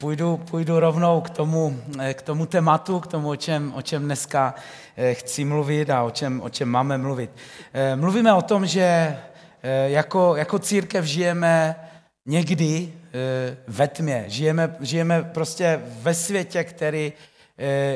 půjdu, půjdu rovnou k tomu, eh, k tomu tématu, k tomu, o čem, o čem dneska eh, chci mluvit a o čem, o čem máme mluvit. Eh, mluvíme o tom, že jako, jako církev žijeme někdy ve tmě. Žijeme, žijeme prostě ve světě, který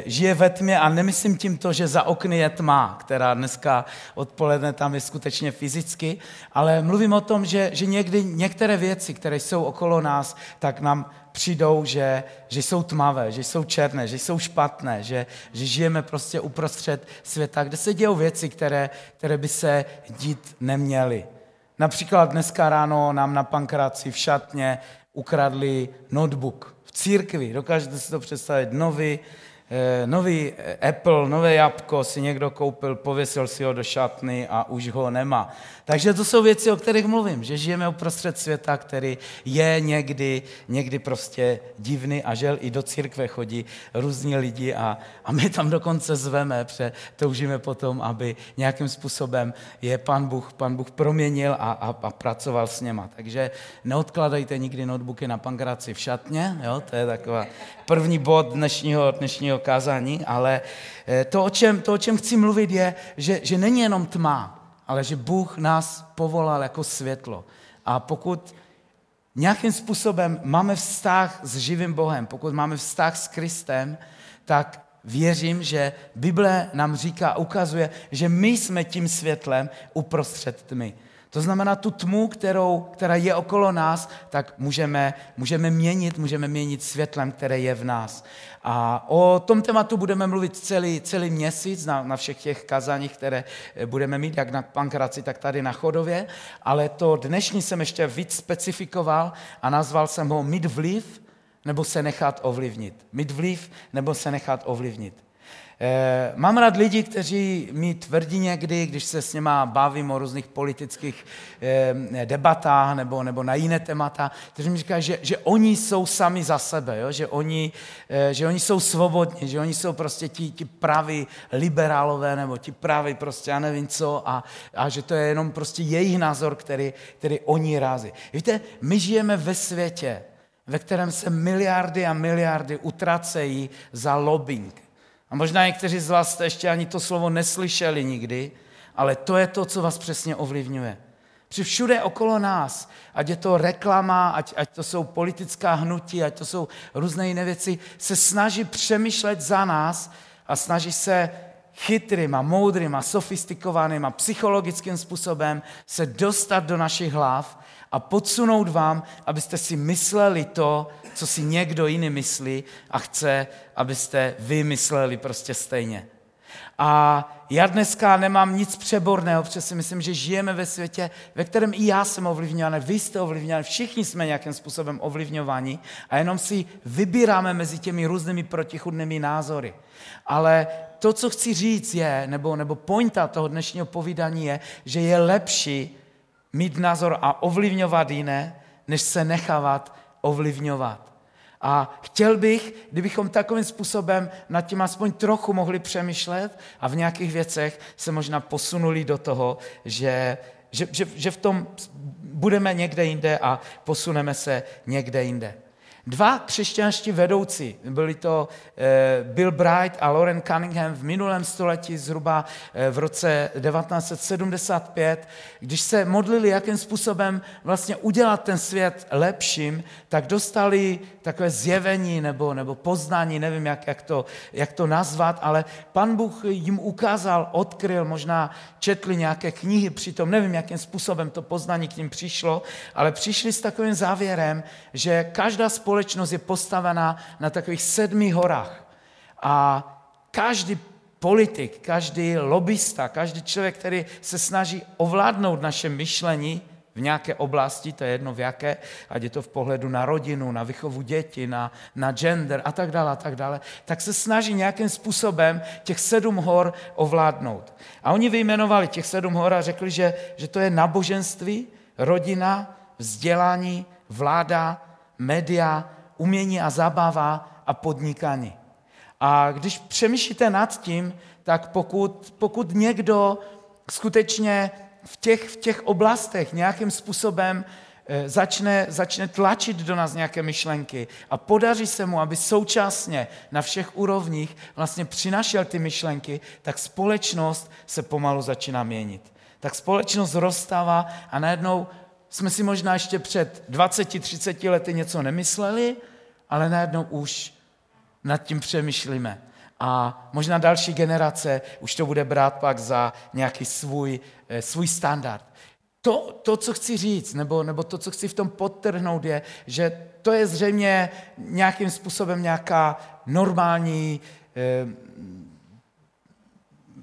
žije ve tmě a nemyslím tím to, že za okny je tma, která dneska odpoledne tam je skutečně fyzicky, ale mluvím o tom, že, že někdy některé věci, které jsou okolo nás, tak nám přijdou, že, že jsou tmavé, že jsou černé, že jsou špatné, že, že žijeme prostě uprostřed světa, kde se dějou věci, které, které by se dít neměly. Například dneska ráno nám na pankraci v šatně ukradli notebook v církvi. Dokážete si to představit? Nový, Eh, nový eh, Apple, nové jabko si někdo koupil, pověsil si ho do šatny a už ho nemá. Takže to jsou věci, o kterých mluvím, že žijeme uprostřed světa, který je někdy, někdy prostě divný a žel i do církve chodí různí lidi a, a my tam dokonce zveme, protože toužíme potom, aby nějakým způsobem je pan Bůh, pan Bůh proměnil a, a, a pracoval s něma. Takže neodkladejte nikdy notebooky na pankraci v šatně, jo? to je taková první bod dnešního, dnešního kázání, ale eh, to o, čem, to, o čem chci mluvit, je, že, že není jenom tma, ale že Bůh nás povolal jako světlo. A pokud nějakým způsobem máme vztah s živým Bohem, pokud máme vztah s Kristem, tak věřím, že Bible nám říká, ukazuje, že my jsme tím světlem uprostřed tmy. To znamená, tu tmu, kterou, která je okolo nás, tak můžeme, můžeme měnit, můžeme měnit světlem, které je v nás. A o tom tématu budeme mluvit celý, celý měsíc na, na všech těch kazaních, které eh, budeme mít, jak na Pankraci, tak tady na Chodově. Ale to dnešní jsem ještě víc specifikoval a nazval jsem ho mít vliv nebo se nechat ovlivnit. Mít vliv nebo se nechat ovlivnit. Eh, mám rád lidi, kteří mi tvrdí někdy, když se s něma bavím o různých politických eh, debatách nebo, nebo na jiné témata, kteří mi říkají, že, že oni jsou sami za sebe, jo? Že, oni, eh, že oni jsou svobodní, že oni jsou prostě ti, ti praví liberálové nebo ti praví prostě já nevím co a, a že to je jenom prostě jejich názor, který, který oni rází. Víte, my žijeme ve světě, ve kterém se miliardy a miliardy utracejí za lobbying a možná někteří z vás jste ještě ani to slovo neslyšeli nikdy, ale to je to, co vás přesně ovlivňuje. Při všude okolo nás, ať je to reklama, ať, ať to jsou politická hnutí, ať to jsou různé jiné věci, se snaží přemýšlet za nás a snaží se chytrým a moudrým a sofistikovaným a psychologickým způsobem se dostat do našich hlav a podsunout vám, abyste si mysleli to, co si někdo jiný myslí a chce, abyste vy mysleli prostě stejně. A já dneska nemám nic přeborného, protože si myslím, že žijeme ve světě, ve kterém i já jsem ovlivňovaný, vy jste ovlivňovaní, všichni jsme nějakým způsobem ovlivňovaní a jenom si vybíráme mezi těmi různými protichudnými názory. Ale to, co chci říct je, nebo, nebo pointa toho dnešního povídání je, že je lepší mít názor a ovlivňovat jiné, než se nechávat ovlivňovat. A chtěl bych, kdybychom takovým způsobem nad tím aspoň trochu mohli přemýšlet a v nějakých věcech se možná posunuli do toho, že, že, že, že v tom budeme někde jinde a posuneme se někde jinde. Dva křesťanští vedoucí, byli to eh, Bill Bright a Lauren Cunningham v minulém století, zhruba eh, v roce 1975, když se modlili, jakým způsobem vlastně udělat ten svět lepším, tak dostali takové zjevení nebo, nebo poznání, nevím, jak, jak, to, jak to nazvat, ale pan Bůh jim ukázal, odkryl, možná četli nějaké knihy přitom, nevím, jakým způsobem to poznání k ním přišlo, ale přišli s takovým závěrem, že každá společnost společnost je postavená na takových sedmi horách. A každý politik, každý lobista, každý člověk, který se snaží ovládnout naše myšlení v nějaké oblasti, to je jedno v jaké, ať je to v pohledu na rodinu, na vychovu děti, na, na gender a tak dále, a tak dále, tak se snaží nějakým způsobem těch sedm hor ovládnout. A oni vyjmenovali těch sedm hor a řekli, že, že to je naboženství, rodina, vzdělání, vláda, média, umění a zábava a podnikání. A když přemýšlíte nad tím, tak pokud, pokud někdo skutečně v těch, v těch oblastech nějakým způsobem eh, začne, začne tlačit do nás nějaké myšlenky a podaří se mu, aby současně na všech úrovních vlastně přinašel ty myšlenky, tak společnost se pomalu začíná měnit. Tak společnost rozstává a najednou jsme si možná ještě před 20-30 lety něco nemysleli, ale najednou už nad tím přemýšlíme. A možná další generace už to bude brát pak za nějaký svůj, eh, svůj standard. To, to, co chci říct, nebo, nebo to, co chci v tom podtrhnout, je, že to je zřejmě nějakým způsobem nějaká normální eh,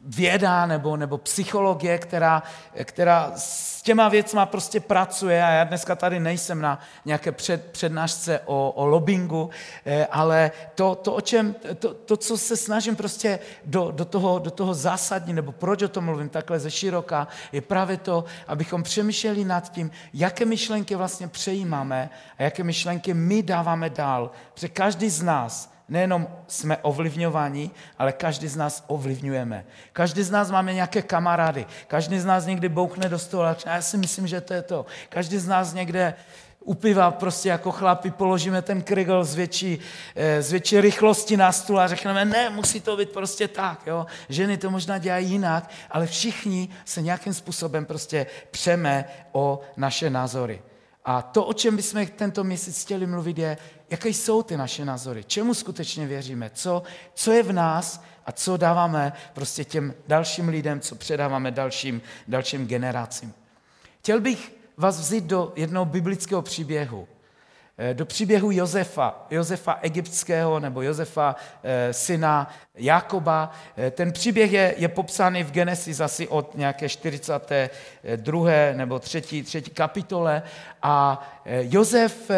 věda nebo, nebo psychologie, která, která s těma věcma prostě pracuje a já dneska tady nejsem na nějaké před, přednášce o, o lobbingu, eh, ale to, to, o čem, to, to, co se snažím prostě do, do, toho, do toho zásadní, nebo proč o tom mluvím takhle ze široka, je právě to, abychom přemýšleli nad tím, jaké myšlenky vlastně přejímáme a jaké myšlenky my dáváme dál. Protože každý z nás nejenom jsme ovlivňováni, ale každý z nás ovlivňujeme. Každý z nás máme nějaké kamarády. Každý z nás někdy bouchne do stolu a já si myslím, že to je to. Každý z nás někde upiva prostě jako chlapi, položíme ten krigl z větší, eh, z větší rychlosti na stůl a řekneme, ne, musí to být prostě tak. Jo? Ženy to možná dělají jinak, ale všichni se nějakým způsobem prostě přeme o naše názory. A to, o čem bychom tento měsíc chtěli mluvit, je, jaké jsou ty naše názory, čemu skutečně věříme, co, co je v nás a co dáváme prostě těm dalším lidem, co předáváme dalším, dalším generacím. Chtěl bych vás vzít do jednoho biblického příběhu. Eh, do příběhu Josefa, Josefa egyptského nebo Josefa eh, syna Jakoba. Eh, ten příběh je, je popsaný v Genesis asi od nějaké 42. nebo 3. 3. kapitole a Josef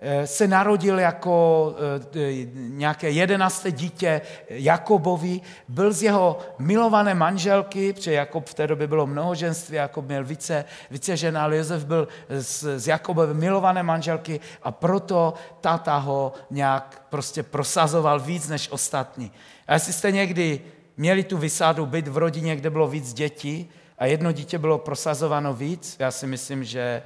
Eh, se narodil jako eh, nějaké jedenácté dítě Jakobovi, byl z jeho milované manželky, protože Jakob v té době bylo mnohoženství, Jakob měl více, více žen, ale Josef byl z, z Jakobovy milované manželky a proto táta ho nějak prostě prosazoval víc než ostatní. A jestli jste někdy měli tu vysádu být v rodině, kde bylo víc dětí a jedno dítě bylo prosazováno víc, já si myslím, že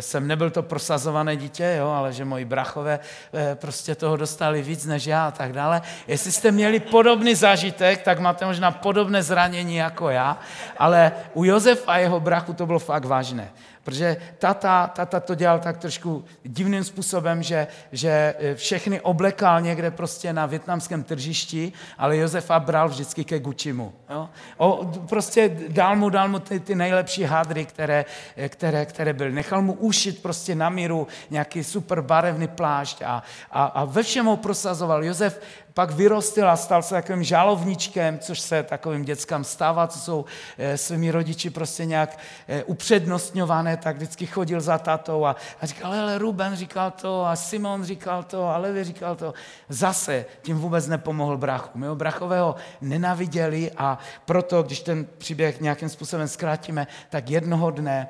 jsem nebyl to prosazované dítě, jo, ale že moji brachové eh, prostě toho dostali víc než já a tak dále. Jestli jste měli podobný zážitek, tak máte možná podobné zranění jako já, ale u Josefa a jeho brachu to bylo fakt vážné. Protože tata, tata to dělal tak trošku divným způsobem, že, že eh, všechny oblekal někde prostě na větnamském tržišti, ale Josefa bral vždycky ke Guccimu. Jo? O, prostě dal mu, dal mu ty, ty nejlepší hadry, které, eh, které, které byly. Nechal mu ušit prostě na míru nějaký super barevný plášť a, a, a ve všem ho prosazoval. Josef pak vyrostl a stal se takovým žalovničkem, což se takovým dětskám stává, co jsou e, svými rodiči prostě nějak e, upřednostňované, tak vždycky chodil za tatou a, a říkal, ale Ruben říkal to a Simon říkal to a Levi říkal to. Zase tím vůbec nepomohl brachu. My ho brachového nenaviděli a proto, když ten příběh nějakým způsobem zkrátíme, tak jednoho dne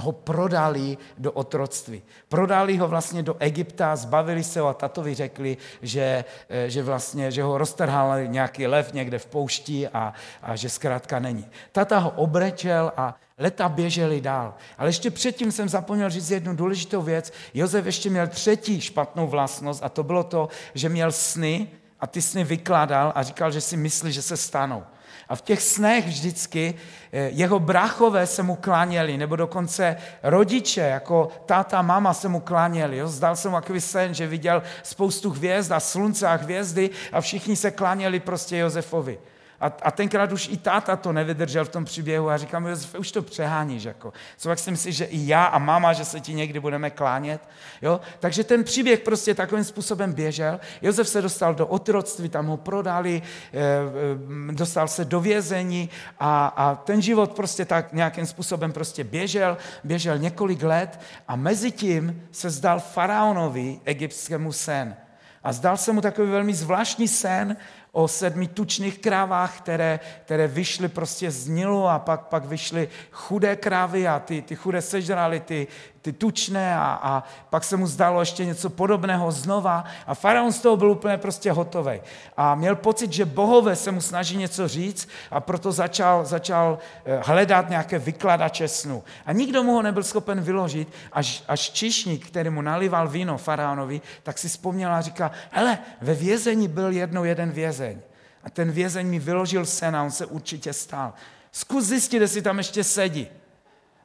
ho prodali do otroctví. Prodali ho vlastně do Egypta, zbavili se ho a tatovi řekli, že, eh, že, vlastně, že ho roztrhal nějaký lev někde v poušti a, a že zkrátka není. Tata ho obrečel a leta běželi dál. Ale ještě předtím jsem zapomněl říct jednu důležitou věc. Josef ještě měl třetí špatnou vlastnost a to bylo to, že měl sny a ty sny vykládal a říkal, že si myslí, že se stanou. A v těch snech vždycky eh, jeho bráchové se mu kláněli, nebo dokonce rodiče, jako táta, mama se mu kláněli. Jo? Zdal se mu takový sen, že viděl spoustu hvězd a slunce a hvězdy a všichni se kláněli prostě Josefovi. A, a tenkrát už i táta to nevydržel v tom příběhu a říkám, Josef, už to přeháníš. Jako. Co jak si myslíš, že i já a máma, že se ti někdy budeme klánět? Jo? Takže ten příběh prostě takovým způsobem běžel. Josef se dostal do otroctví, tam ho prodali, e, e, dostal se do vězení a, a ten život prostě tak nějakým způsobem prostě běžel, běžel několik let a mezi tím se zdal faraonovi egyptskému sen. A zdal se mu takový velmi zvláštní sen o sedmi tučných krávách, které, které vyšly prostě z Nilu a pak, pak vyšly chudé krávy a ty, ty chudé sežrali ty, ty tučné a, a pak se mu zdalo ještě něco podobného znova a faraon z toho byl úplně prostě hotový. A měl pocit, že bohové se mu snaží něco říct a proto začal, začal eh, hledat nějaké vykladače snu. A nikdo mu ho nebyl schopen vyložit, až, až čišník, který mu nalival víno faraonovi, tak si vzpomněl a říká, hele, ve vězení byl jednou jeden vězeň. A ten vězeň mi vyložil sen a on se určitě stál. Zkus zjistit, jestli tam ještě sedí.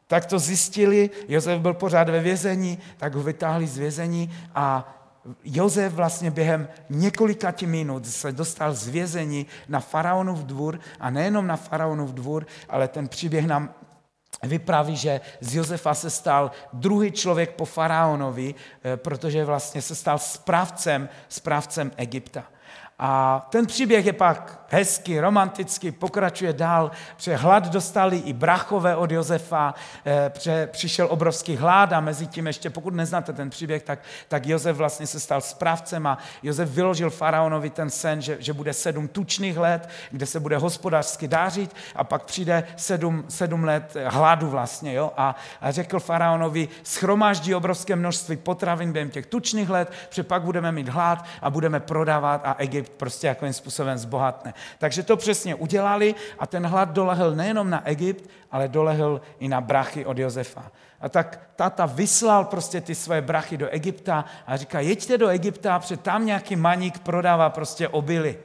Tak to zjistili, Josef byl pořád ve vězení, tak ho vytáhli z vězení a Josef vlastně během několika minut se dostal z vězení na faraonův dvůr a nejenom na faraonův dvůr, ale ten příběh nám vypraví, že z Josefa se stal druhý člověk po faraonovi, eh, protože vlastně se stal správcem, správcem Egypta. A ten příběh je pak hezky, romanticky, pokračuje dál. Pře hlad dostali i brachové od Josefa, eh, pře přišel obrovský hlad a mezi tím ještě, pokud neznáte ten příběh, tak, tak Josef vlastně se stal správcem a Josef vyložil faraonovi ten sen, že, že bude sedm tučných let, kde se bude hospodářsky dářit a pak přijde sedm, sedm let hladu vlastně. Jo? A, a řekl faraonovi, schromáždí obrovské množství potravin během těch tučných let, protože pak budeme mít hlad a budeme prodávat a Egypt prostě jakým způsobem zbohatne. Takže to přesně udělali a ten hlad dolehl nejenom na Egypt, ale dolehl i na brachy od Josefa. A tak táta vyslal prostě ty své brachy do Egypta a říká, jeďte do Egypta, protože tam nějaký maník prodává prostě obily.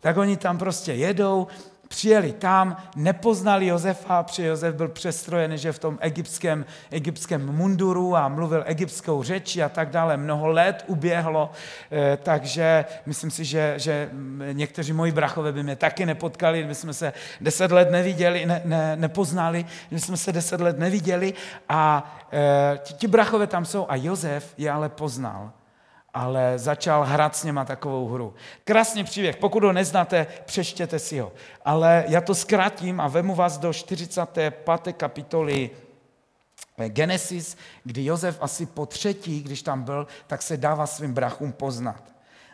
Tak oni tam prostě jedou Přijeli tam, nepoznali Josefa, protože Josef byl přestrojen, že v tom egyptském, egyptském munduru a mluvil egyptskou řeči a tak dále. Mnoho let uběhlo, eh, takže myslím si, že, že někteří moji brachové by mě taky nepotkali, my jsme se deset let neviděli, ne, ne, nepoznali, my jsme se deset let neviděli a e, ti, ti brachové tam jsou a Josef je ale poznal ale začal hrát s něma takovou hru. Krásný příběh, pokud ho neznáte, přeštěte si ho. Ale já to zkrátím a vemu vás do 45. kapitoly Genesis, kdy Josef asi po třetí, když tam byl, tak se dává svým brachům poznat.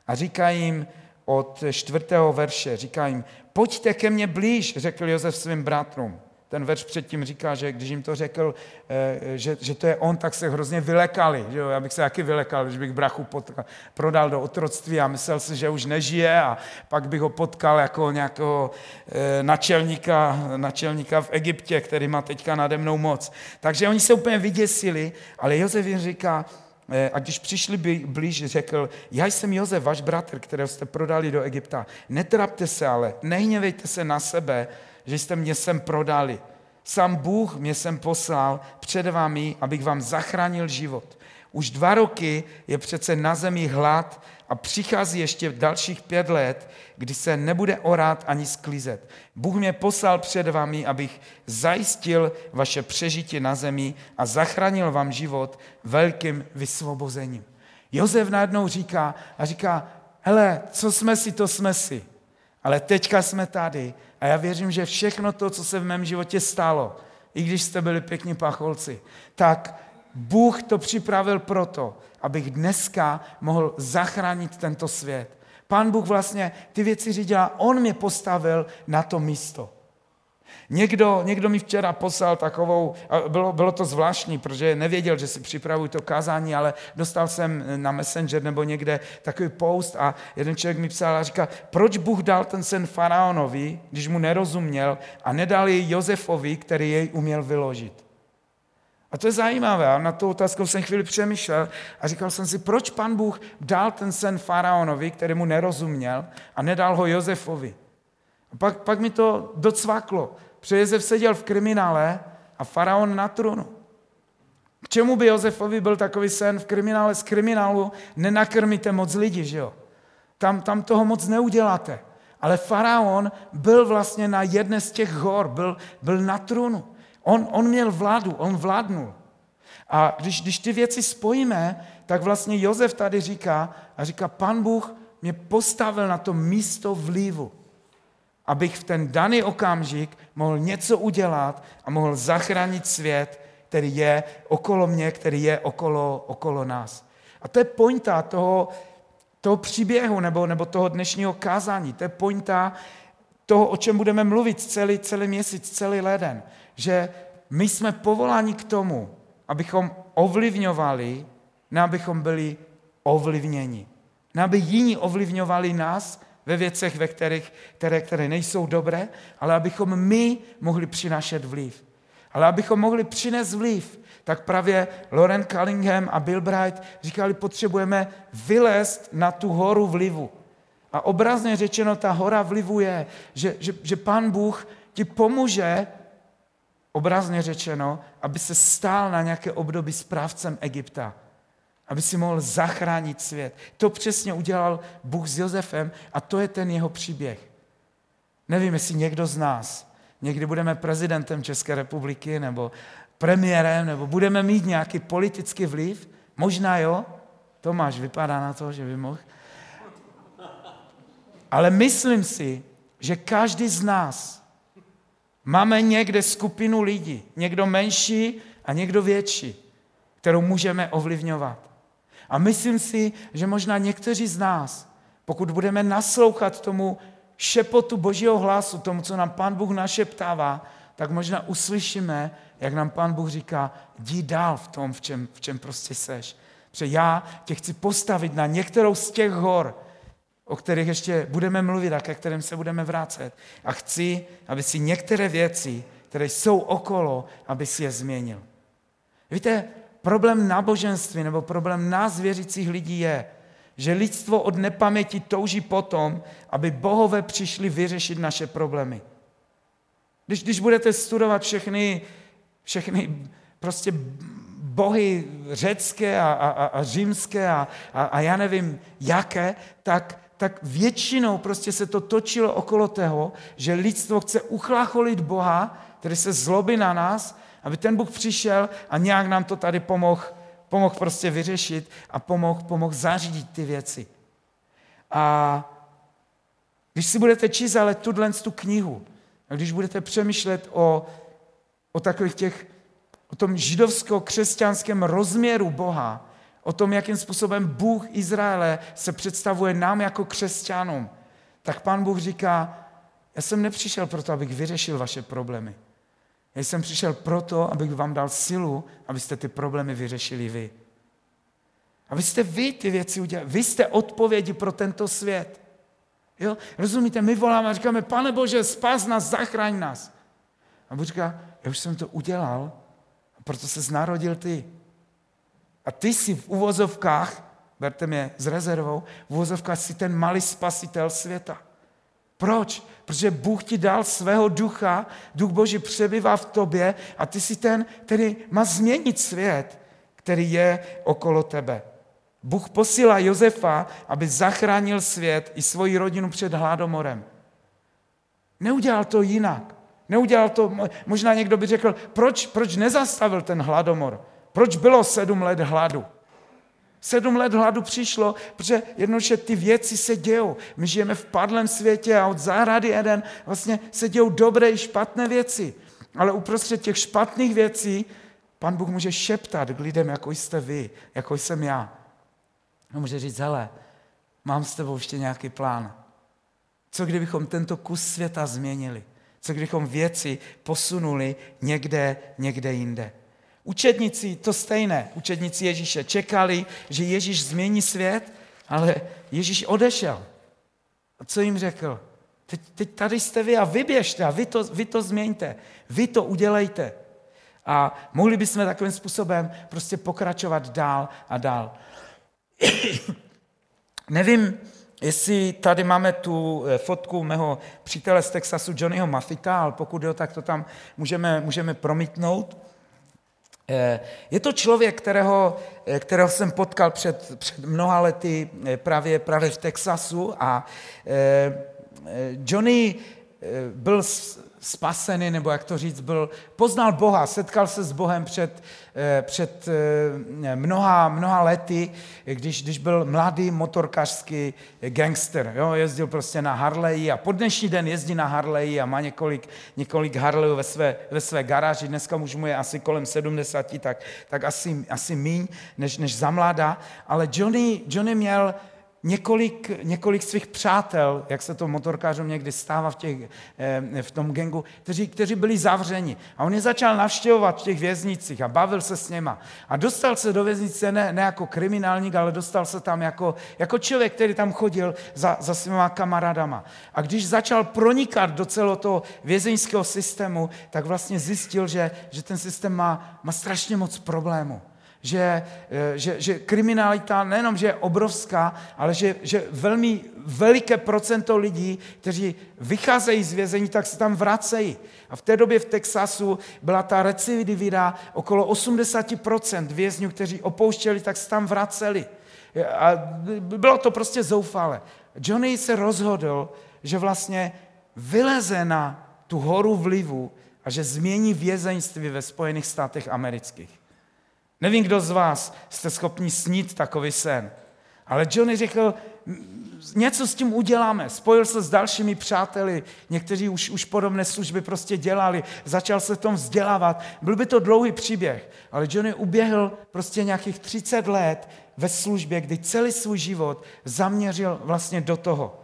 A říká jim od čtvrtého verše, říká jim, pojďte ke mně blíž, řekl Josef svým bratrům. Ten verš předtím říká, že když jim to řekl, eh, že, že to je on, tak se hrozně vylekali. Že jo? Já bych se taky vylekal, když bych brachu pot, prodal do otroctví a myslel si, že už nežije a pak bych ho potkal jako nějakého eh, načelníka, načelníka v Egyptě, který má teďka nade mnou moc. Takže oni se úplně vyděsili, ale Josef jim říká, eh, a když přišli blíž, řekl, já jsem Josef, váš bratr, kterého jste prodali do Egypta. Netrapte se ale, nehněvejte se na sebe, že jste mě sem prodali. Sám Bůh mě sem poslal před vámi, abych vám zachránil život. Už dva roky je přece na zemi hlad a přichází ještě dalších pět let, kdy se nebude orát ani sklízet. Bůh mě poslal před vámi, abych zajistil vaše přežití na zemi a zachránil vám život velkým vysvobozením. Josef najednou říká a říká, hele, co jsme si, to jsme si. Ale teďka jsme tady a já věřím, že všechno to, co se v mém životě stalo, i když jste byli pěkní pacholci, tak Bůh to připravil proto, abych dneska mohl zachránit tento svět. Pán Bůh vlastně ty věci řídil on mě postavil na to místo. Někdo, někdo mi včera poslal takovou, bylo, bylo to zvláštní, protože nevěděl, že si připravuji to kázání, ale dostal jsem na Messenger nebo někde takový post a jeden člověk mi psal a říká, proč Bůh dal ten sen faraonovi, když mu nerozuměl a nedal jej Josefovi, který jej uměl vyložit. A to je zajímavé. A na tu otázku jsem chvíli přemýšlel a říkal jsem si, proč pan Bůh dal ten sen faraonovi, který mu nerozuměl a nedal ho Josefovi. A pak, pak mi to docvaklo. Protože Josef seděl v kriminále a faraon na trůnu. K čemu by Josefovi byl takový sen v kriminále? Z kriminálu nenakrmíte moc lidí, že jo? Tam, tam toho moc neuděláte. Ale faraon byl vlastně na jedné z těch hor, byl, byl na trůnu. On, on měl vládu, on vládnul. A když, když ty věci spojíme, tak vlastně Josef tady říká, a říká, pan Bůh mě postavil na to místo vlivu abych v ten daný okamžik mohl něco udělat a mohl zachránit svět, který je okolo mě, který je okolo, okolo nás. A to je pointa toho, toho příběhu nebo, nebo toho dnešního kázání. To je pointa toho, o čem budeme mluvit celý, celý měsíc, celý leden. Že my jsme povoláni k tomu, abychom ovlivňovali, ne abychom byli ovlivněni. Ne aby jiní ovlivňovali nás ve věcech, ve kterých, které, které nejsou dobré, ale abychom my mohli přinášet vliv. Ale abychom mohli přinést vliv, tak právě Lauren Cunningham a Bill Bright říkali, potřebujeme vylézt na tu horu vlivu. A obrazně řečeno, ta hora vlivu je, že, že, že pán Bůh ti pomůže, obrazně řečeno, aby se stál na nějaké období správcem Egypta. Aby si mohl zachránit svět. To přesně udělal Bůh s Josefem a to je ten jeho příběh. Nevím, jestli někdo z nás někdy budeme prezidentem České republiky nebo premiérem, nebo budeme mít nějaký politický vliv. Možná jo, Tomáš vypadá na to, že by mohl. Ale myslím si, že každý z nás máme někde skupinu lidí, někdo menší a někdo větší, kterou můžeme ovlivňovat. A myslím si, že možná někteří z nás, pokud budeme naslouchat tomu šepotu Božího hlasu, tomu, co nám Pán Bůh našeptává, tak možná uslyšíme, jak nám Pán Bůh říká, jdi dál v tom, v čem, v čem prostě seš. Protože já tě chci postavit na některou z těch hor, o kterých ještě budeme mluvit a ke kterým se budeme vrátit. A chci, aby si některé věci, které jsou okolo, aby si je změnil. Víte, problém náboženství nebo problém nás věřících lidí je, že lidstvo od nepaměti touží potom, aby bohové přišli vyřešit naše problémy. Když, když budete studovat všechny, všechny prostě bohy řecké a, a, a římské a, a, a já nevím jaké, tak, tak většinou prostě se to točilo okolo toho, že lidstvo chce uchlacholit Boha, který se zlobí na nás, aby ten Bůh přišel a nějak nám to tady pomohl pomohl prostě vyřešit a pomohl, pomohl zařídit ty věci. A když si budete číst ale tuhle tu knihu, a když budete přemýšlet o, o takových těch, o tom židovsko-křesťanském rozměru Boha, o tom, jakým způsobem Bůh Izraele se představuje nám jako křesťanům, tak pán Bůh říká, já jsem nepřišel proto, abych vyřešil vaše problémy. Já jsem přišel proto, abych vám dal silu, abyste ty problémy vyřešili vy. Abyste vy ty věci udělali. Vy jste odpovědi pro tento svět. Jo? Rozumíte, my voláme a říkáme, pane Bože, spas nás, zachraň nás. A Bůh říká, já už jsem to udělal, a proto se znárodil ty. A ty jsi v uvozovkách, berte mě s rezervou, v uvozovkách jsi ten malý spasitel světa. Proč? Protože Bůh ti dal svého ducha, duch Boží přebývá v tobě a ty jsi ten, který má změnit svět, který je okolo tebe. Bůh posílá Josefa, aby zachránil svět i svoji rodinu před hladomorem. Neudělal to jinak. Neudělal to, možná někdo by řekl, proč, proč nezastavil ten hladomor? Proč bylo sedm let hladu? Sedm let hladu přišlo, protože jednoduše ty věci se dějou. My žijeme v padlém světě a od zahrady Eden vlastně se dějou dobré i špatné věci. Ale uprostřed těch špatných věcí pan Bůh může šeptat k lidem, jako jste vy, jako jsem já. A může říct, hele, mám s tebou ještě nějaký plán. Co kdybychom tento kus světa změnili? Co kdybychom věci posunuli někde, někde jinde? Učedníci to stejné. Učedníci Ježíše čekali, že Ježíš změní svět, ale Ježíš odešel. A co jim řekl? Teď, teď tady jste vy a vyběžte a vy to, vy to změňte. Vy to udělejte. A mohli bychom takovým způsobem prostě pokračovat dál a dál. Nevím, jestli tady máme tu eh, fotku mého přítele z Texasu, Johnnyho Maffita, ale pokud jo, tak to tam můžeme, můžeme promítnout. Eh, je to člověk, kterého, eh, kterého jsem potkal před, před mnoha lety právě, právě v Texasu a Johnny byl spasený, nebo jak to říct, byl, poznal Boha, setkal se s Bohem před, eh, před eh, mnoha, mnoha lety, když, když byl mladý motorkařský gangster. Jo? Jezdil prostě na Harley a po dnešní den jezdí na Harley a má několik, několik Harleyů ve své, ve své garáži. Dneska už mu je asi kolem 70, tak, tak asi, asi míň než, než za mladá. Ale Johnny, Johnny měl několik, několik svých přátel, jak se to motorkářům někdy stává v, těch, v tom gengu, kteří, kteří byli zavřeni. A on je začal navštěvovat v těch věznicích a bavil se s něma. A dostal se do věznice ne, ne jako kriminálník, ale dostal se tam jako, jako člověk, který tam chodil za, za svýma kamarádama. A když začal pronikat do celého toho vězeňského systému, tak vlastně zjistil, že, že ten systém má, má strašně moc problémů že, eh, že, že kriminalita nejenom, že je obrovská, ale že, že velmi veliké procento lidí, kteří vycházejí z vězení, tak se tam vracejí. A v té době v Texasu byla ta recidivita okolo 80% vězňů, kteří opouštěli, tak se tam vraceli. A bylo to prostě zoufale. Johnny se rozhodl, že vlastně vyleze na tu horu vlivu a že změní vězeňství ve Spojených státech amerických. Nevím, kdo z vás jste schopni snít takový sen. Ale Johnny řekl, něco s tím uděláme. Spojil se s dalšími přáteli, někteří už, už podobné služby prostě dělali, začal se v tom vzdělávat. Byl by to dlouhý příběh, ale Johnny uběhl prostě nějakých 30 let ve službě, kdy celý svůj život zaměřil vlastně do toho.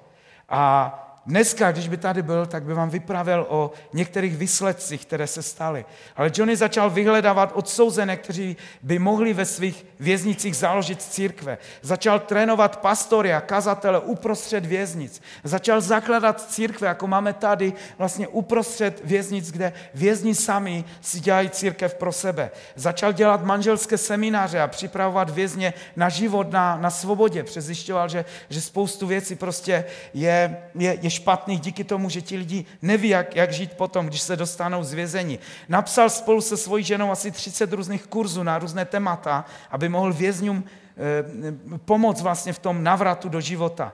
A Dneska, když by tady byl, tak by vám vypravil o některých výsledcích, které se staly. Ale Johnny začal vyhledávat odsouzené, kteří by mohli ve svých věznicích založit církve. Začal trénovat pastory a kazatele uprostřed věznic. Začal zakládat církve, jako máme tady, vlastně uprostřed věznic, kde vězni sami si dělají církev pro sebe. Začal dělat manželské semináře a připravovat vězně na život, na, na svobodě. Přezjišťoval, že, že spoustu věcí prostě je, je, je špatných díky tomu, že ti lidi neví, jak, jak žít potom, když se dostanou z vězení. Napsal spolu se svojí ženou asi 30 různých kurzů na různé témata, aby mohl vězňům e, pomoct vlastně v tom navratu do života.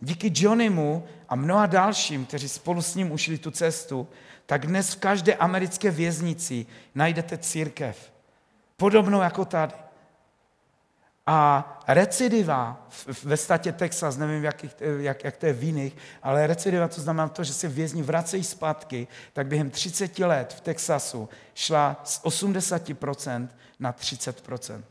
Díky Johnnymu a mnoha dalším, kteří spolu s ním ušli tu cestu, tak dnes v každé americké věznici najdete církev. Podobnou jako tady. A recidiva ve státě Texas, nevím, jak, jak, jak to je v jiných, ale recidiva to znamená to, že se vězni vracejí zpátky, tak během 30 let v Texasu šla z 80% na 30%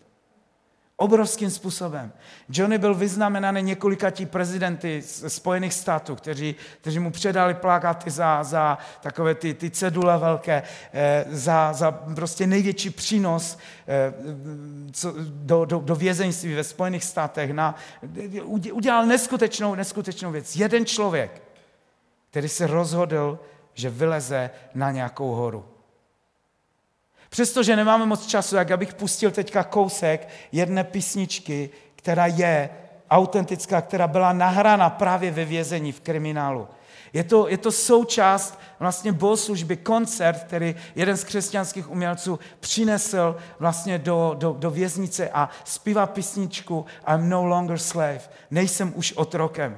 obrovským způsobem. Johnny byl vyznamenaný několikatí prezidenty Spojených států, kteří, kteří mu předali plakáty za, za takové ty, ty cedule velké, eh, za, za prostě největší přínos eh, do, do, do vězeňství ve Spojených státech. Na, udělal neskutečnou, neskutečnou věc. Jeden člověk, který se rozhodl, že vyleze na nějakou horu. Přestože nemáme moc času, jak abych pustil teďka kousek jedné písničky, která je autentická, která byla nahrána právě ve vězení v kriminálu. Je to, je to součást vlastně bohoslužby, koncert, který jeden z křesťanských umělců přinesl vlastně do, do, do věznice a zpívá písničku I'm no longer slave, nejsem už otrokem.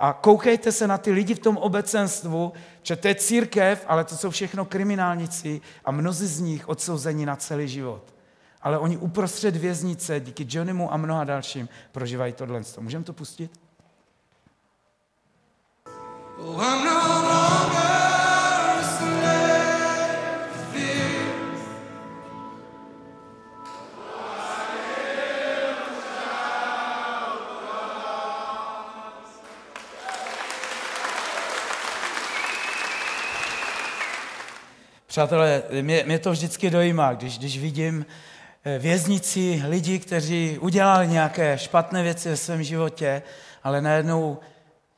A koukejte se na ty lidi v tom obecenstvu, že to je církev, ale to jsou všechno kriminálníci a mnozí z nich odsouzení na celý život. Ale oni uprostřed věznice, díky Johnnymu a mnoha dalším, prožívají tohle. Můžeme to pustit? Oh, I'm no longer Přátelé, mě, mě to vždycky dojímá, když, když vidím eh, věznici lidi, kteří udělali nějaké špatné věci ve svém životě, ale najednou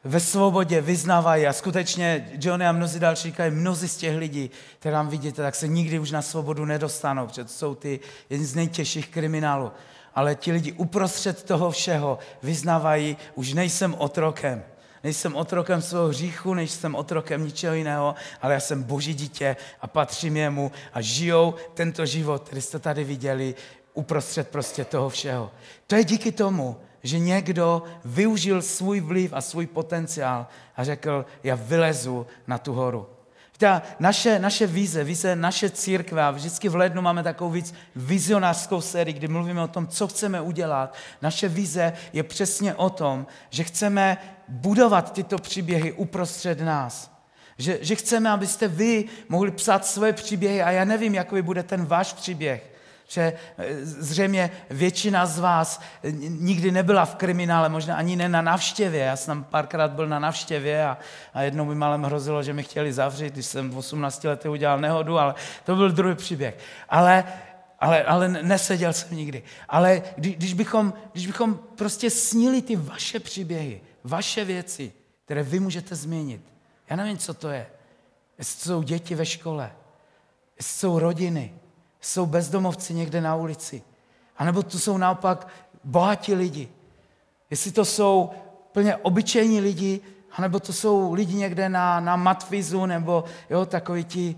ve svobodě vyznávají a skutečně Johnny a mnozí další říkají, mnozí z těch lidí, které tam vidíte, tak se nikdy už na svobodu nedostanou, protože to jsou ty jedni z nejtěžších kriminálů. Ale ti lidi uprostřed toho všeho vyznávají, už nejsem otrokem, nejsem otrokem svého hříchu, nejsem otrokem ničeho jiného, ale já jsem boží dítě a patřím jemu a žijou tento život, který jste tady viděli, uprostřed prostě toho všeho. To je díky tomu, že někdo využil svůj vliv a svůj potenciál a řekl, já vylezu na tu horu. Ta naše, naše vize, vize naše církve, a vždycky v lednu máme takovou víc vizionářskou sérii, kdy mluvíme o tom, co chceme udělat. Naše vize je přesně o tom, že chceme budovat tyto příběhy uprostřed nás. Že, že chceme, abyste vy mohli psát své příběhy a já nevím, jaký bude ten váš příběh. Že eh, zřejmě většina z vás nikdy nebyla v kriminále, možná ani ne na navštěvě. Já jsem párkrát byl na navštěvě a, a jednou mi malem hrozilo, že mi chtěli zavřít, když jsem v 18 letech udělal nehodu, ale to byl druhý příběh. Ale ale, ale neseděl jsem nikdy. Ale když, když, bychom, když bychom prostě snili ty vaše příběhy, vaše věci, které vy můžete změnit. Já nevím, co to je. Jestli jsou děti ve škole, jestli jsou rodiny, jsou bezdomovci někde na ulici, anebo tu jsou naopak bohatí lidi. Jestli to jsou plně obyčejní lidi, anebo to jsou lidi někde na, na matvizu, nebo jo, takoví ti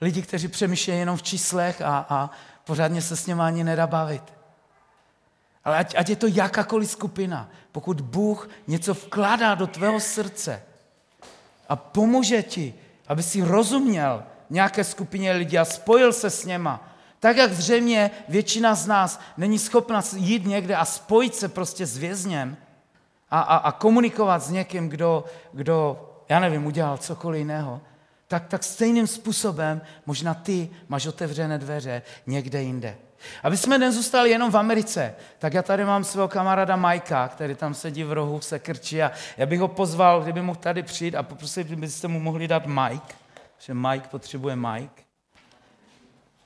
lidi, kteří přemýšlejí jenom v číslech a, a pořádně se s nimi ani nedá bavit. Ale ať, ať je to jakákoliv skupina, pokud Bůh něco vkládá do tvého srdce a pomůže ti, aby si rozuměl nějaké skupině lidí a spojil se s něma, tak jak zřejmě většina z nás není schopna jít někde a spojit se prostě s vězněm a, a, a komunikovat s někým, kdo, kdo, já nevím, udělal cokoliv jiného, tak, tak stejným způsobem možná ty máš otevřené dveře někde jinde. Aby jsme nezůstali jenom v Americe, tak já tady mám svého kamaráda Majka, který tam sedí v rohu, se krčí a já bych ho pozval, kdyby mohl tady přijít a poprosil, kdybyste mu mohli dát Mike, že Mike potřebuje Mike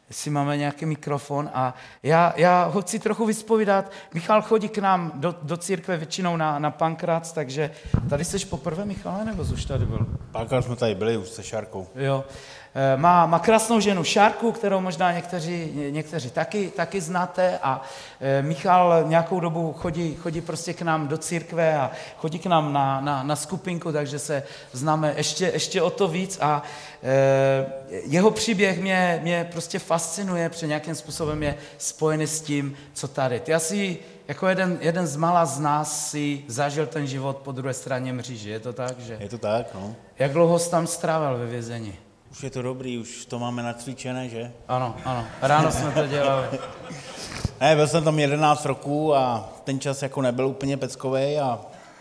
jestli máme nějaký mikrofon. A já, já ho chci trochu vyspovídat. Michal chodí k nám do, do církve většinou na, na Pankrác, takže tady jsi poprvé, Michale, nebo už tady byl? Párkrát jsme tady byli už se Šárkou. Jo. Eh, má, má krásnou ženu Šárku, kterou možná někteří, někteří taky, taky znáte a eh, Michal nějakou dobu chodí, chodí prostě k nám do církve a chodí k nám na, na, na skupinku, takže se známe ještě, ještě o to víc a e, jeho příběh mě, mě prostě fascinuje, protože nějakým způsobem je spojený s tím, co tady. Ty asi jako jeden, jeden z mala z nás si zažil ten život po druhé straně mříže, je to tak? Že... Je to tak, no. Jak dlouho jsi tam strávil ve vězení? Už je to dobrý, už to máme nacvičené, že? Ano, ano. Ráno jsme to dělali. ne, byl jsem tam 11 roků a ten čas jako nebyl úplně peckový a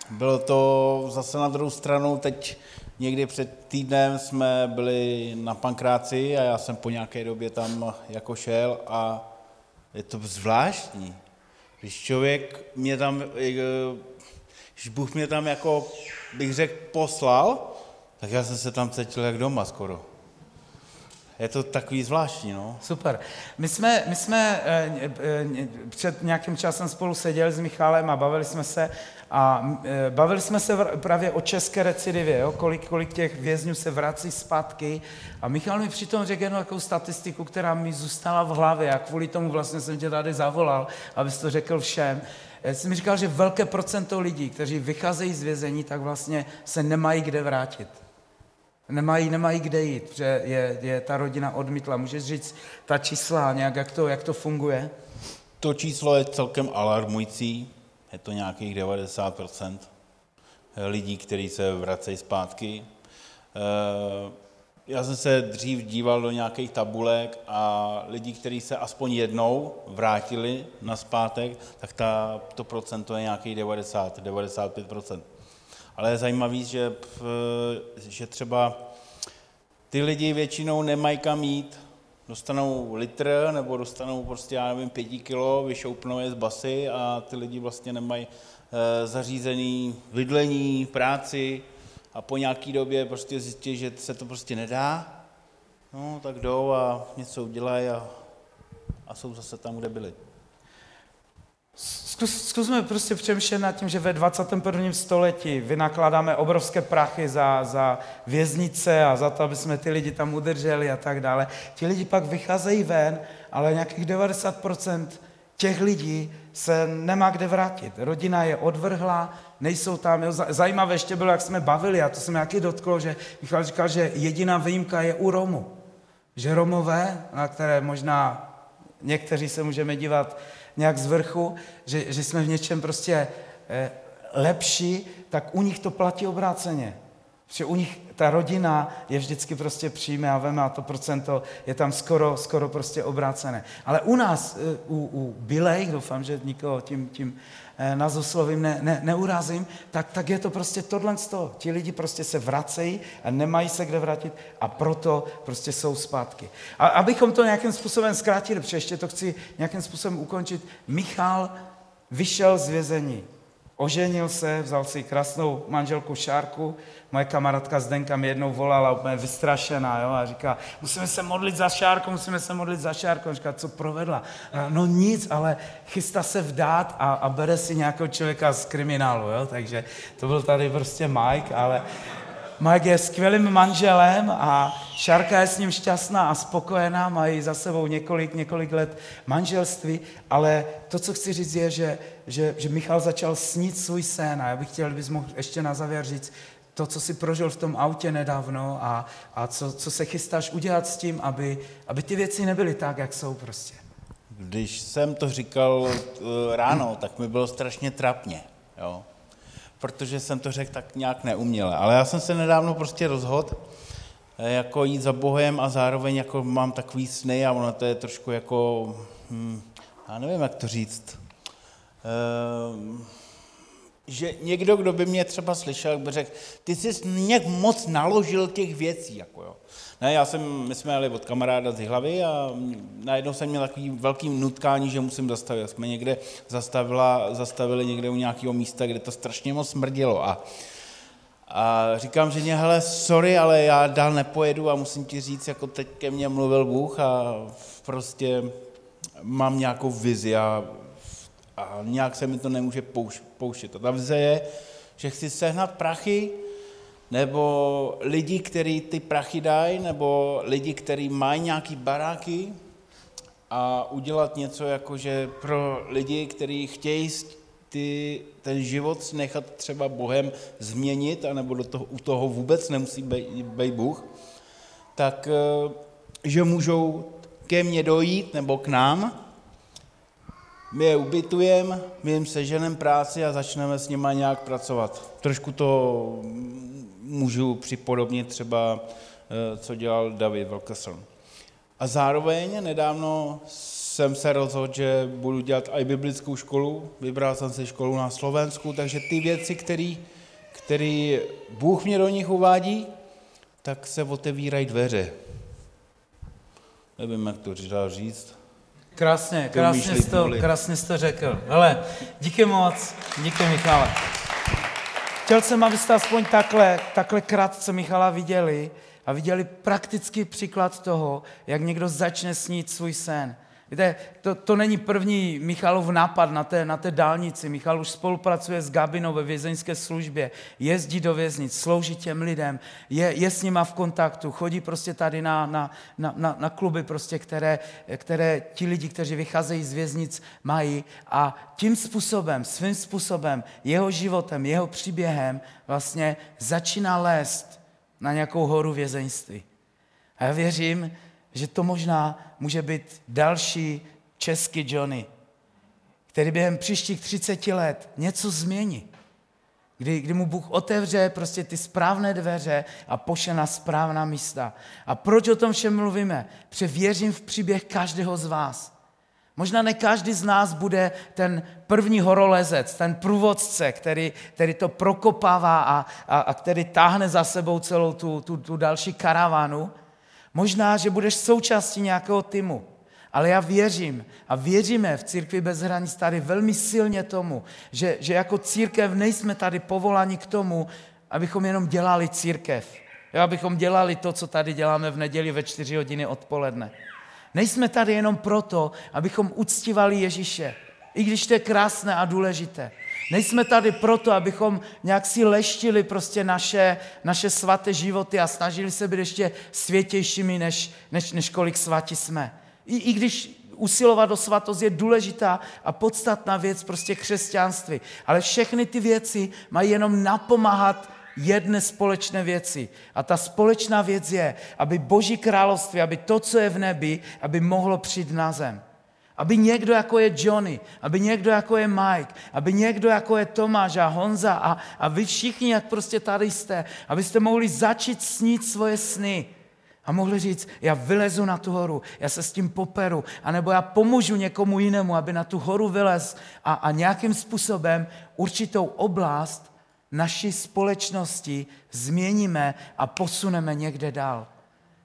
bylo to zase na druhou stranu, teď někdy před týdnem jsme byli na Pankráci a já jsem po nějaké době tam jako šel a je to zvláštní. Když člověk mě tam, eh, když Bůh mě tam jako, bych řekl, poslal, tak já jsem se tam cítil jak doma skoro je to takový zvláštní, no. Super. My jsme, my jsme eh, eh, před nějakým časem spolu seděli s Michálem a bavili jsme se a eh, bavili jsme se právě o české recidivě, jo? Kolik, kolik těch vězňů se vrací zpátky. A Michal mi přitom řekl jednu takovou statistiku, která mi zůstala v hlavě a kvůli tomu vlastně jsem tě tady zavolal, abys to řekl všem. Já jsem mi říkal, že velké procento lidí, kteří vycházejí z vězení, tak vlastně se nemají kde vrátit. Nemají, nemají kde jít, protože je, je ta rodina odmítla. Můžeš říct ta čísla nějak, jak to, jak to funguje? To číslo je celkem alarmující. Je to nějakých 90% lidí, kteří se vracejí zpátky. Eh, já jsem se dřív díval do nějakých tabulek a lidí, kteří se aspoň jednou vrátili na zpátek, tak ta, to procento je nějakých 90, 95%. Ale je zajímavé, že, že třeba ty lidi většinou nemají kam jít. Dostanou litr nebo dostanou prostě, já nevím, pěti kilo, vyšoupnou je z basy a ty lidi vlastně nemají e, zařízený bydlení, práci a po nějaké době prostě zjistí, že se to prostě nedá, no tak jdou a něco udělají a, a jsou zase tam, kde byli. Zkus, zkusme prostě přemýšlet nad tím, že ve 21. století vynakládáme obrovské prachy za, za věznice a za to, aby jsme ty lidi tam udrželi a tak dále. Ti lidi pak vycházejí ven, ale nějakých 90% těch lidí se nemá kde vrátit. Rodina je odvrhla, nejsou tam. Jo, zajímavé ještě bylo, jak jsme bavili, a to jsem nějaký dotklo, že Michal říkal, že jediná výjimka je u Romu. Že Romové, na které možná někteří se můžeme dívat nějak z vrchu, že, že jsme v něčem prostě eh, lepší, tak u nich to platí obráceně. Že u nich ta rodina je vždycky prostě přijme a veme a to procento je tam skoro, skoro prostě obrácené. Ale u nás, eh, u, u Bilej, doufám, že nikoho tím, tím eh, nazoslovím ne, ne, neurazím, tak, tak je to prostě tohle z toho. Ti lidi prostě se vracejí a nemají se kde vrátit a proto prostě jsou zpátky. A abychom to nějakým způsobem zkrátili, protože ještě to chci nějakým způsobem ukončit, Michal vyšel z vězení Oženil se, vzal si krásnou manželku Šárku, moje kamarádka Zdenka mi jednou volala úplně vystrašená jo, a říká, musíme se modlit za Šárku, musíme se modlit za Šárku. A říká, co provedla? A no nic, ale chystá se vdát a, a bere si nějakého člověka z kriminálu. Jo? Takže to byl tady prostě Mike, ale Mike je skvělým manželem a Šárka je s ním šťastná a spokojená, mají za sebou několik, několik let manželství, ale to, co chci říct, je, že, že, že Michal začal snít svůj sen a já bych chtěl, bys mohl ještě na závěr říct, to, co si prožil v tom autě nedávno a, a co, co se chystáš udělat s tím, aby, aby ty věci nebyly tak, jak jsou prostě. Když jsem to říkal eh, ráno, tak mi bylo strašně trapně. Jo? Protože jsem to řekl tak nějak neuměle. Ale já jsem se nedávno prostě rozhodl, eh, jako jít za Bohem a zároveň jako mám takový sny a ono to je trošku jako, hm, já nevím, jak to říct, ehm, že někdo, kdo by mě třeba slyšel, by řekl, ty jsi nějak moc naložil těch věcí, jako jo. Ne, já jsem, my jsme jeli od kamaráda z hlavy a najednou jsem měl takový velký nutkání, že musím zastavit. Jsme někde zastavila, zastavili někde u nějakého místa, kde to strašně moc smrdilo a, a říkám ženě, hele, sorry, ale já dál nepojedu a musím ti říct, jako teď ke mně mluvil Bůh a prostě mám nějakou vizi a, a nějak se mi to nemůže pouš, pouštět. A ta vize je, že chci sehnat prachy, nebo lidi, kteří ty prachy dají, nebo lidi, kteří mají nějaký baráky a udělat něco jakože pro lidi, kteří chtějí ty, ten život nechat třeba Bohem změnit, anebo do toho, u toho vůbec nemusí být Bůh, tak eh, že můžou ke mně dojít nebo k nám, my je ubytujeme, my jim seženeme práci a začneme s nimi nějak pracovat. Trošku to můžu připodobnit třeba, eh, co dělal David Wilkerson. A zároveň nedávno jsem se rozhodl, že budu dělat i biblickou školu. Vybral jsem si školu na Slovensku, takže ty věci, které Bůh mě do nich uvádí, tak se otevírají dveře. Nevím, jak to říct. Krásně, krásně jsi, to, krásně jsi to řekl. Hele, díky moc, díky Michale. Chtěl jsem, abyste aspoň takhle, takhle krátce Michala viděli a viděli praktický příklad toho, jak někdo začne snít svůj sen. Víte, to, to není první Michalův nápad na té, na té dálnici. Michal už spolupracuje s Gabinou ve vězeňské službě, jezdí do věznic, slouží těm lidem, je, je s nima v kontaktu, chodí prostě tady na, na, na, na, na kluby, prostě, které, které ti lidi, kteří vycházejí z věznic, mají. A tím způsobem, svým způsobem, jeho životem, jeho příběhem vlastně začíná lézt na nějakou horu vězeňství. A já věřím, že to možná může být další český Johnny, který během příštích 30 let něco změní. Kdy, kdy mu Bůh otevře prostě ty správné dveře a pošle na správná místa. A proč o tom všem mluvíme? Protože věřím v příběh každého z vás. Možná ne každý z nás bude ten první horolezec, ten průvodce, který, který to prokopává a, a, a který táhne za sebou celou tu, tu, tu další karavánu, Možná, že budeš součástí nějakého týmu, ale já věřím a věříme v církvi bez hranic tady velmi silně tomu, že, že jako církev nejsme tady povoláni k tomu, abychom jenom dělali církev. Jo, abychom dělali to, co tady děláme v neděli ve čtyři hodiny odpoledne. Nejsme tady jenom proto, abychom uctívali Ježíše, i když to je krásné a důležité. Nejsme tady proto, abychom nějak si leštili prostě naše, naše svaté životy a snažili se být ještě světějšími, než, než, než kolik svatí jsme. I, I když usilovat o svatost je důležitá a podstatná věc prostě křesťanství. Ale všechny ty věci mají jenom napomáhat jedné společné věci. A ta společná věc je, aby Boží království, aby to, co je v nebi, aby mohlo přijít na zem. Aby někdo jako je Johnny, aby někdo jako je Mike, aby někdo jako je Tomáš a Honza a, a vy všichni, jak prostě tady jste, abyste mohli začít snít svoje sny. A mohli říct, já vylezu na tu horu, já se s tím poperu, anebo já pomůžu někomu jinému, aby na tu horu vylez a, a nějakým způsobem určitou oblast naší společnosti změníme a posuneme někde dál.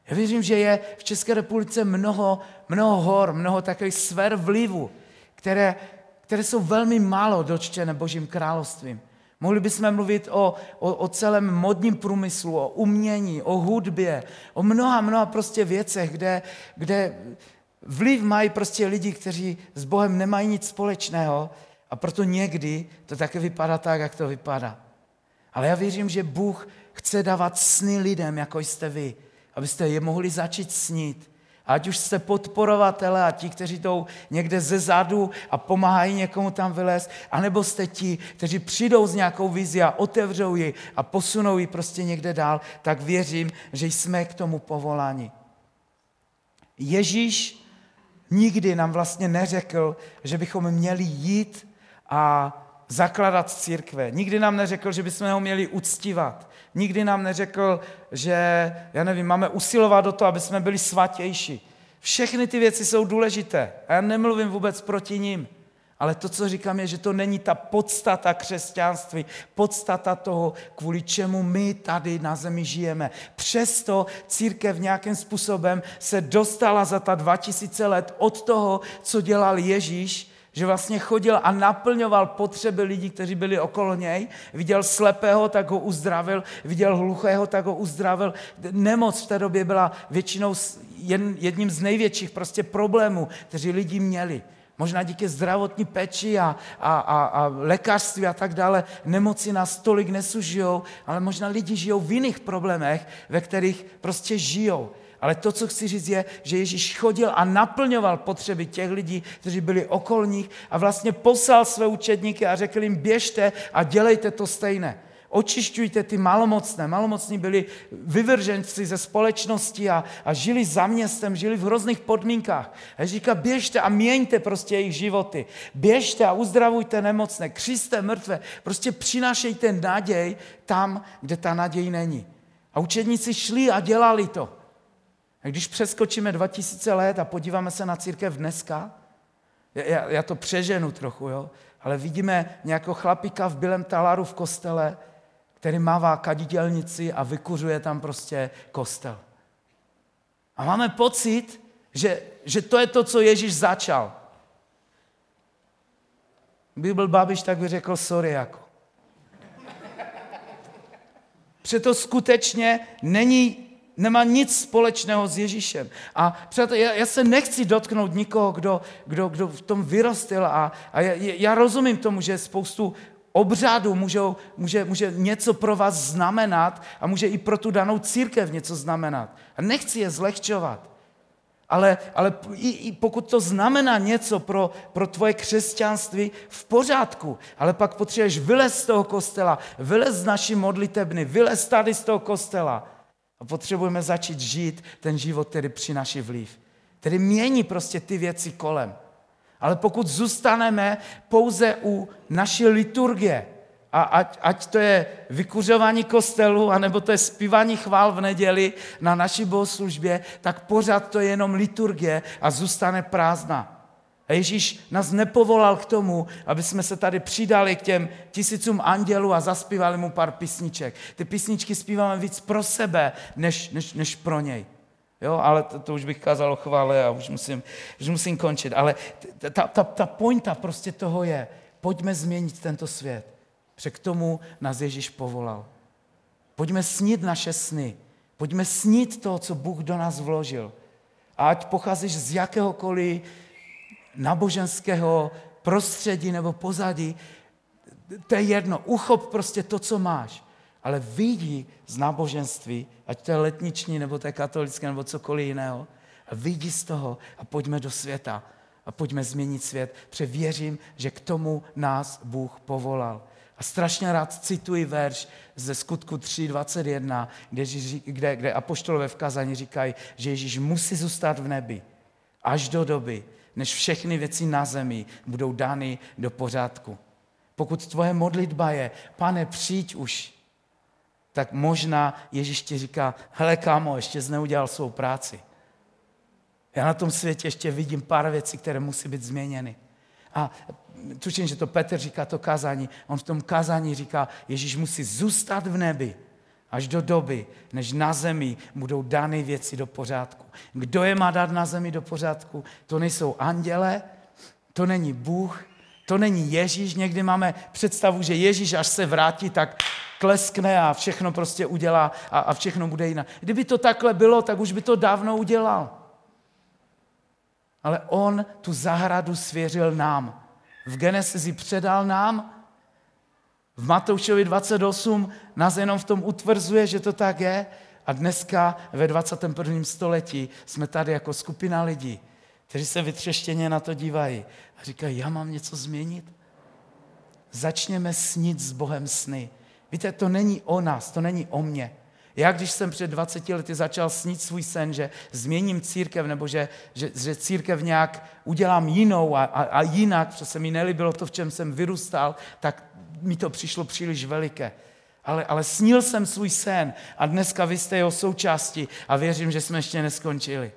Já věřím, že je v České republice mnoho, mnoho hor, mnoho takových sfér vlivu, které, které jsou velmi málo dočtené Božím královstvím. Mohli bychom mluvit o, o, o celém modním průmyslu, o umění, o hudbě, o mnoha, mnoha prostě věcech, kde, kde vliv mají prostě lidi, kteří s Bohem nemají nic společného a proto někdy to také vypadá tak, jak to vypadá. Ale já věřím, že Bůh chce dávat sny lidem, jako jste vy, abyste je mohli začít snít. Ať už jste podporovatele a ti, kteří jdou někde ze zadu a pomáhají někomu tam vylézt, anebo jste ti, kteří přijdou s nějakou vizi a otevřou ji a posunou ji prostě někde dál, tak věřím, že jsme k tomu povoláni. Ježíš nikdy nám vlastně neřekl, že bychom měli jít a zakladat církve. Nikdy nám neřekl, že bychom ho měli uctívat. Nikdy nám neřekl, že, já nevím, máme usilovat do toho, aby jsme byli svatější. Všechny ty věci jsou důležité. A já nemluvím vůbec proti ním. Ale to, co říkám, je, že to není ta podstata křesťanství, podstata toho, kvůli čemu my tady na zemi žijeme. Přesto církev nějakým způsobem se dostala za ta 2000 let od toho, co dělal Ježíš, že vlastně chodil a naplňoval potřeby lidí, kteří byli okolo něj. Viděl slepého, tak ho uzdravil, viděl hluchého, tak ho uzdravil. Nemoc v té době byla většinou jedním z největších prostě problémů, kteří lidi měli. Možná díky zdravotní péči a, a, a, a lékařství a tak dále nemoci nás tolik nesužijou, ale možná lidi žijou v jiných problémech, ve kterých prostě žijou. Ale to, co chci říct, je, že Ježíš chodil a naplňoval potřeby těch lidí, kteří byli okolních a vlastně poslal své učedníky a řekl jim, běžte a dělejte to stejné. Očišťujte ty malomocné. Malomocní byli vyvrženci ze společnosti a, a žili za městem, žili v hrozných podmínkách. A říká, běžte a měňte prostě jejich životy. Běžte a uzdravujte nemocné, křiste mrtvé. Prostě přinášejte naděj tam, kde ta naděj není. A učedníci šli a dělali to. A když přeskočíme 2000 let a podíváme se na církev dneska, já, já to přeženu trochu, jo, ale vidíme nějakého chlapíka v bílém talaru v kostele, který mává kadidelnici a vykuřuje tam prostě kostel. A máme pocit, že, že to je to, co Ježíš začal. Kdyby byl Babiš, tak by řekl sorry jako. Přeto skutečně není Nemá nic společného s Ježíšem. A přátelé, já, já se nechci dotknout nikoho, kdo, kdo, kdo v tom vyrostl. A, a já, já rozumím tomu, že spoustu obřádů může, může, může něco pro vás znamenat a může i pro tu danou církev něco znamenat. A nechci je zlehčovat. Ale, ale i, i pokud to znamená něco pro, pro tvoje křesťanství, v pořádku. Ale pak potřebuješ vylez z toho kostela, vylez z naší modlitebny, vylez tady z toho kostela a potřebujeme začít žít ten život, který přináší vliv. Který mění prostě ty věci kolem. Ale pokud zůstaneme pouze u naší liturgie, a ať, ať to je vykuřování kostelu, anebo to je zpívání chvál v neděli na naší bohoslužbě, tak pořád to je jenom liturgie a zůstane prázdná. A Ježíš nás nepovolal k tomu, aby jsme se tady přidali k těm tisícům andělů a zaspívali mu pár písniček. Ty písničky zpíváme víc pro sebe, než, než, než pro něj. Jo, ale to, to už bych kázal o chvále a už musím, už musím končit. Ale ta, ta, ta pointa prostě toho je, pojďme změnit tento svět. Protože k tomu nás Ježíš povolal. Pojďme snít naše sny. Pojďme snít to, co Bůh do nás vložil. Ať pocházíš z jakéhokoliv náboženského prostředí nebo pozadí, to je jedno, uchop prostě to, co máš, ale vidí z náboženství, ať to je letniční, nebo to je katolické, nebo cokoliv jiného, a vidí z toho a pojďme do světa a pojďme změnit svět, protože věřím, že k tomu nás Bůh povolal. A strašně rád cituji verš ze skutku 3.21, kde, kde, kde apoštolové v kazání říkají, že Ježíš musí zůstat v nebi až do doby, než všechny věci na zemi budou dány do pořádku. Pokud tvoje modlitba je, pane, přijď už, tak možná Ježíš ti říká, hele kámo, ještě jsi neudělal svou práci. Já na tom světě ještě vidím pár věcí, které musí být změněny. A tuším, že to Petr říká to kázání. On v tom kázání říká, Ježíš musí zůstat v nebi až do doby, než na zemi budou dány věci do pořádku. Kdo je má dát na zemi do pořádku? To nejsou anděle, to není Bůh, to není Ježíš. Někdy máme představu, že Ježíš, až se vrátí, tak kleskne a všechno prostě udělá a, a všechno bude jinak. Kdyby to takhle bylo, tak už by to dávno udělal. Ale on tu zahradu svěřil nám. V Genesizi předal nám, v Matoušovi 28 nás jenom v tom utvrzuje, že to tak je. A dneska ve 21. století jsme tady jako skupina lidí, kteří se vytřeštěně na to dívají a říkají, já mám něco změnit. Začněme snít s Bohem sny. Víte, to není o nás, to není o mně. Já, když jsem před 20 lety začal snít svůj sen, že změním církev, nebo že, že, že církev nějak udělám jinou a, a, a jinak, protože se mi nelíbilo to, v čem jsem vyrůstal, tak mi to přišlo příliš veliké. Ale, ale snil jsem svůj sen a dneska vy jste jeho součástí a věřím, že jsme ještě neskončili.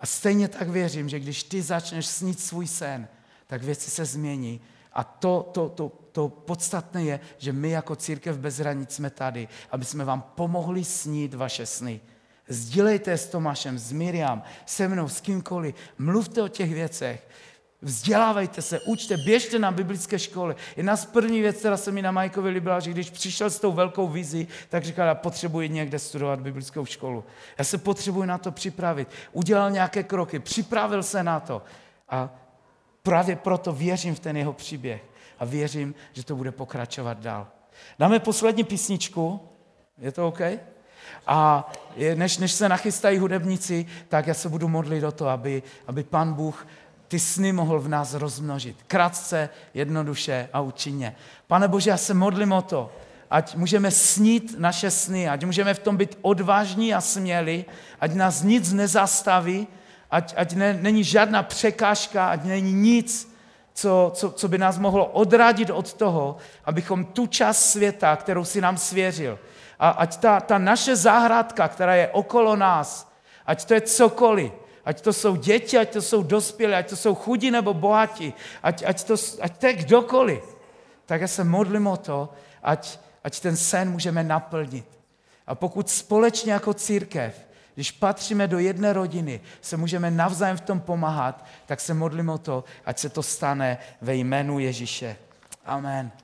A stejně tak věřím, že když ty začneš snít svůj sen, tak věci se změní. A to, to, to, to podstatné je, že my jako církev bez hranic jsme tady, aby jsme vám pomohli snít vaše sny. Sdílejte s Tomášem, s Miriam, se mnou, s kýmkoliv. Mluvte o těch věcech. Vzdělávejte se, učte, běžte na biblické školy. Jedna z první věc, která se mi na Majkovi líbila, že když přišel s tou velkou vizí, tak říkal, já potřebuji někde studovat biblickou školu. Já se potřebuji na to připravit. Udělal nějaké kroky, připravil se na to. A právě proto věřím v ten jeho příběh. A věřím, že to bude pokračovat dál. Dáme poslední písničku. Je to OK? A než, než se nachystají hudebníci, tak já se budu modlit o to, aby, aby pan Bůh ty sny mohl v nás rozmnožit. Krátce, jednoduše a účinně. Pane Bože, já se modlím o to, ať můžeme snít naše sny, ať můžeme v tom být odvážní a směli, ať nás nic nezastaví, ať, ať ne, není žádná překážka, ať není nic, co, co, co by nás mohlo odradit od toho, abychom tu část světa, kterou si nám svěřil, a ať ta, ta naše zahrádka, která je okolo nás, ať to je cokoliv, ať to jsou děti, ať to jsou dospělí, ať to jsou chudí nebo bohatí, ať, ať, to, ať to je kdokoliv, tak já se modlím o to, ať, ať ten sen můžeme naplnit. A pokud společně jako církev, když patříme do jedné rodiny, se můžeme navzájem v tom pomáhat, tak se modlím o to, ať se to stane ve jménu Ježíše. Amen.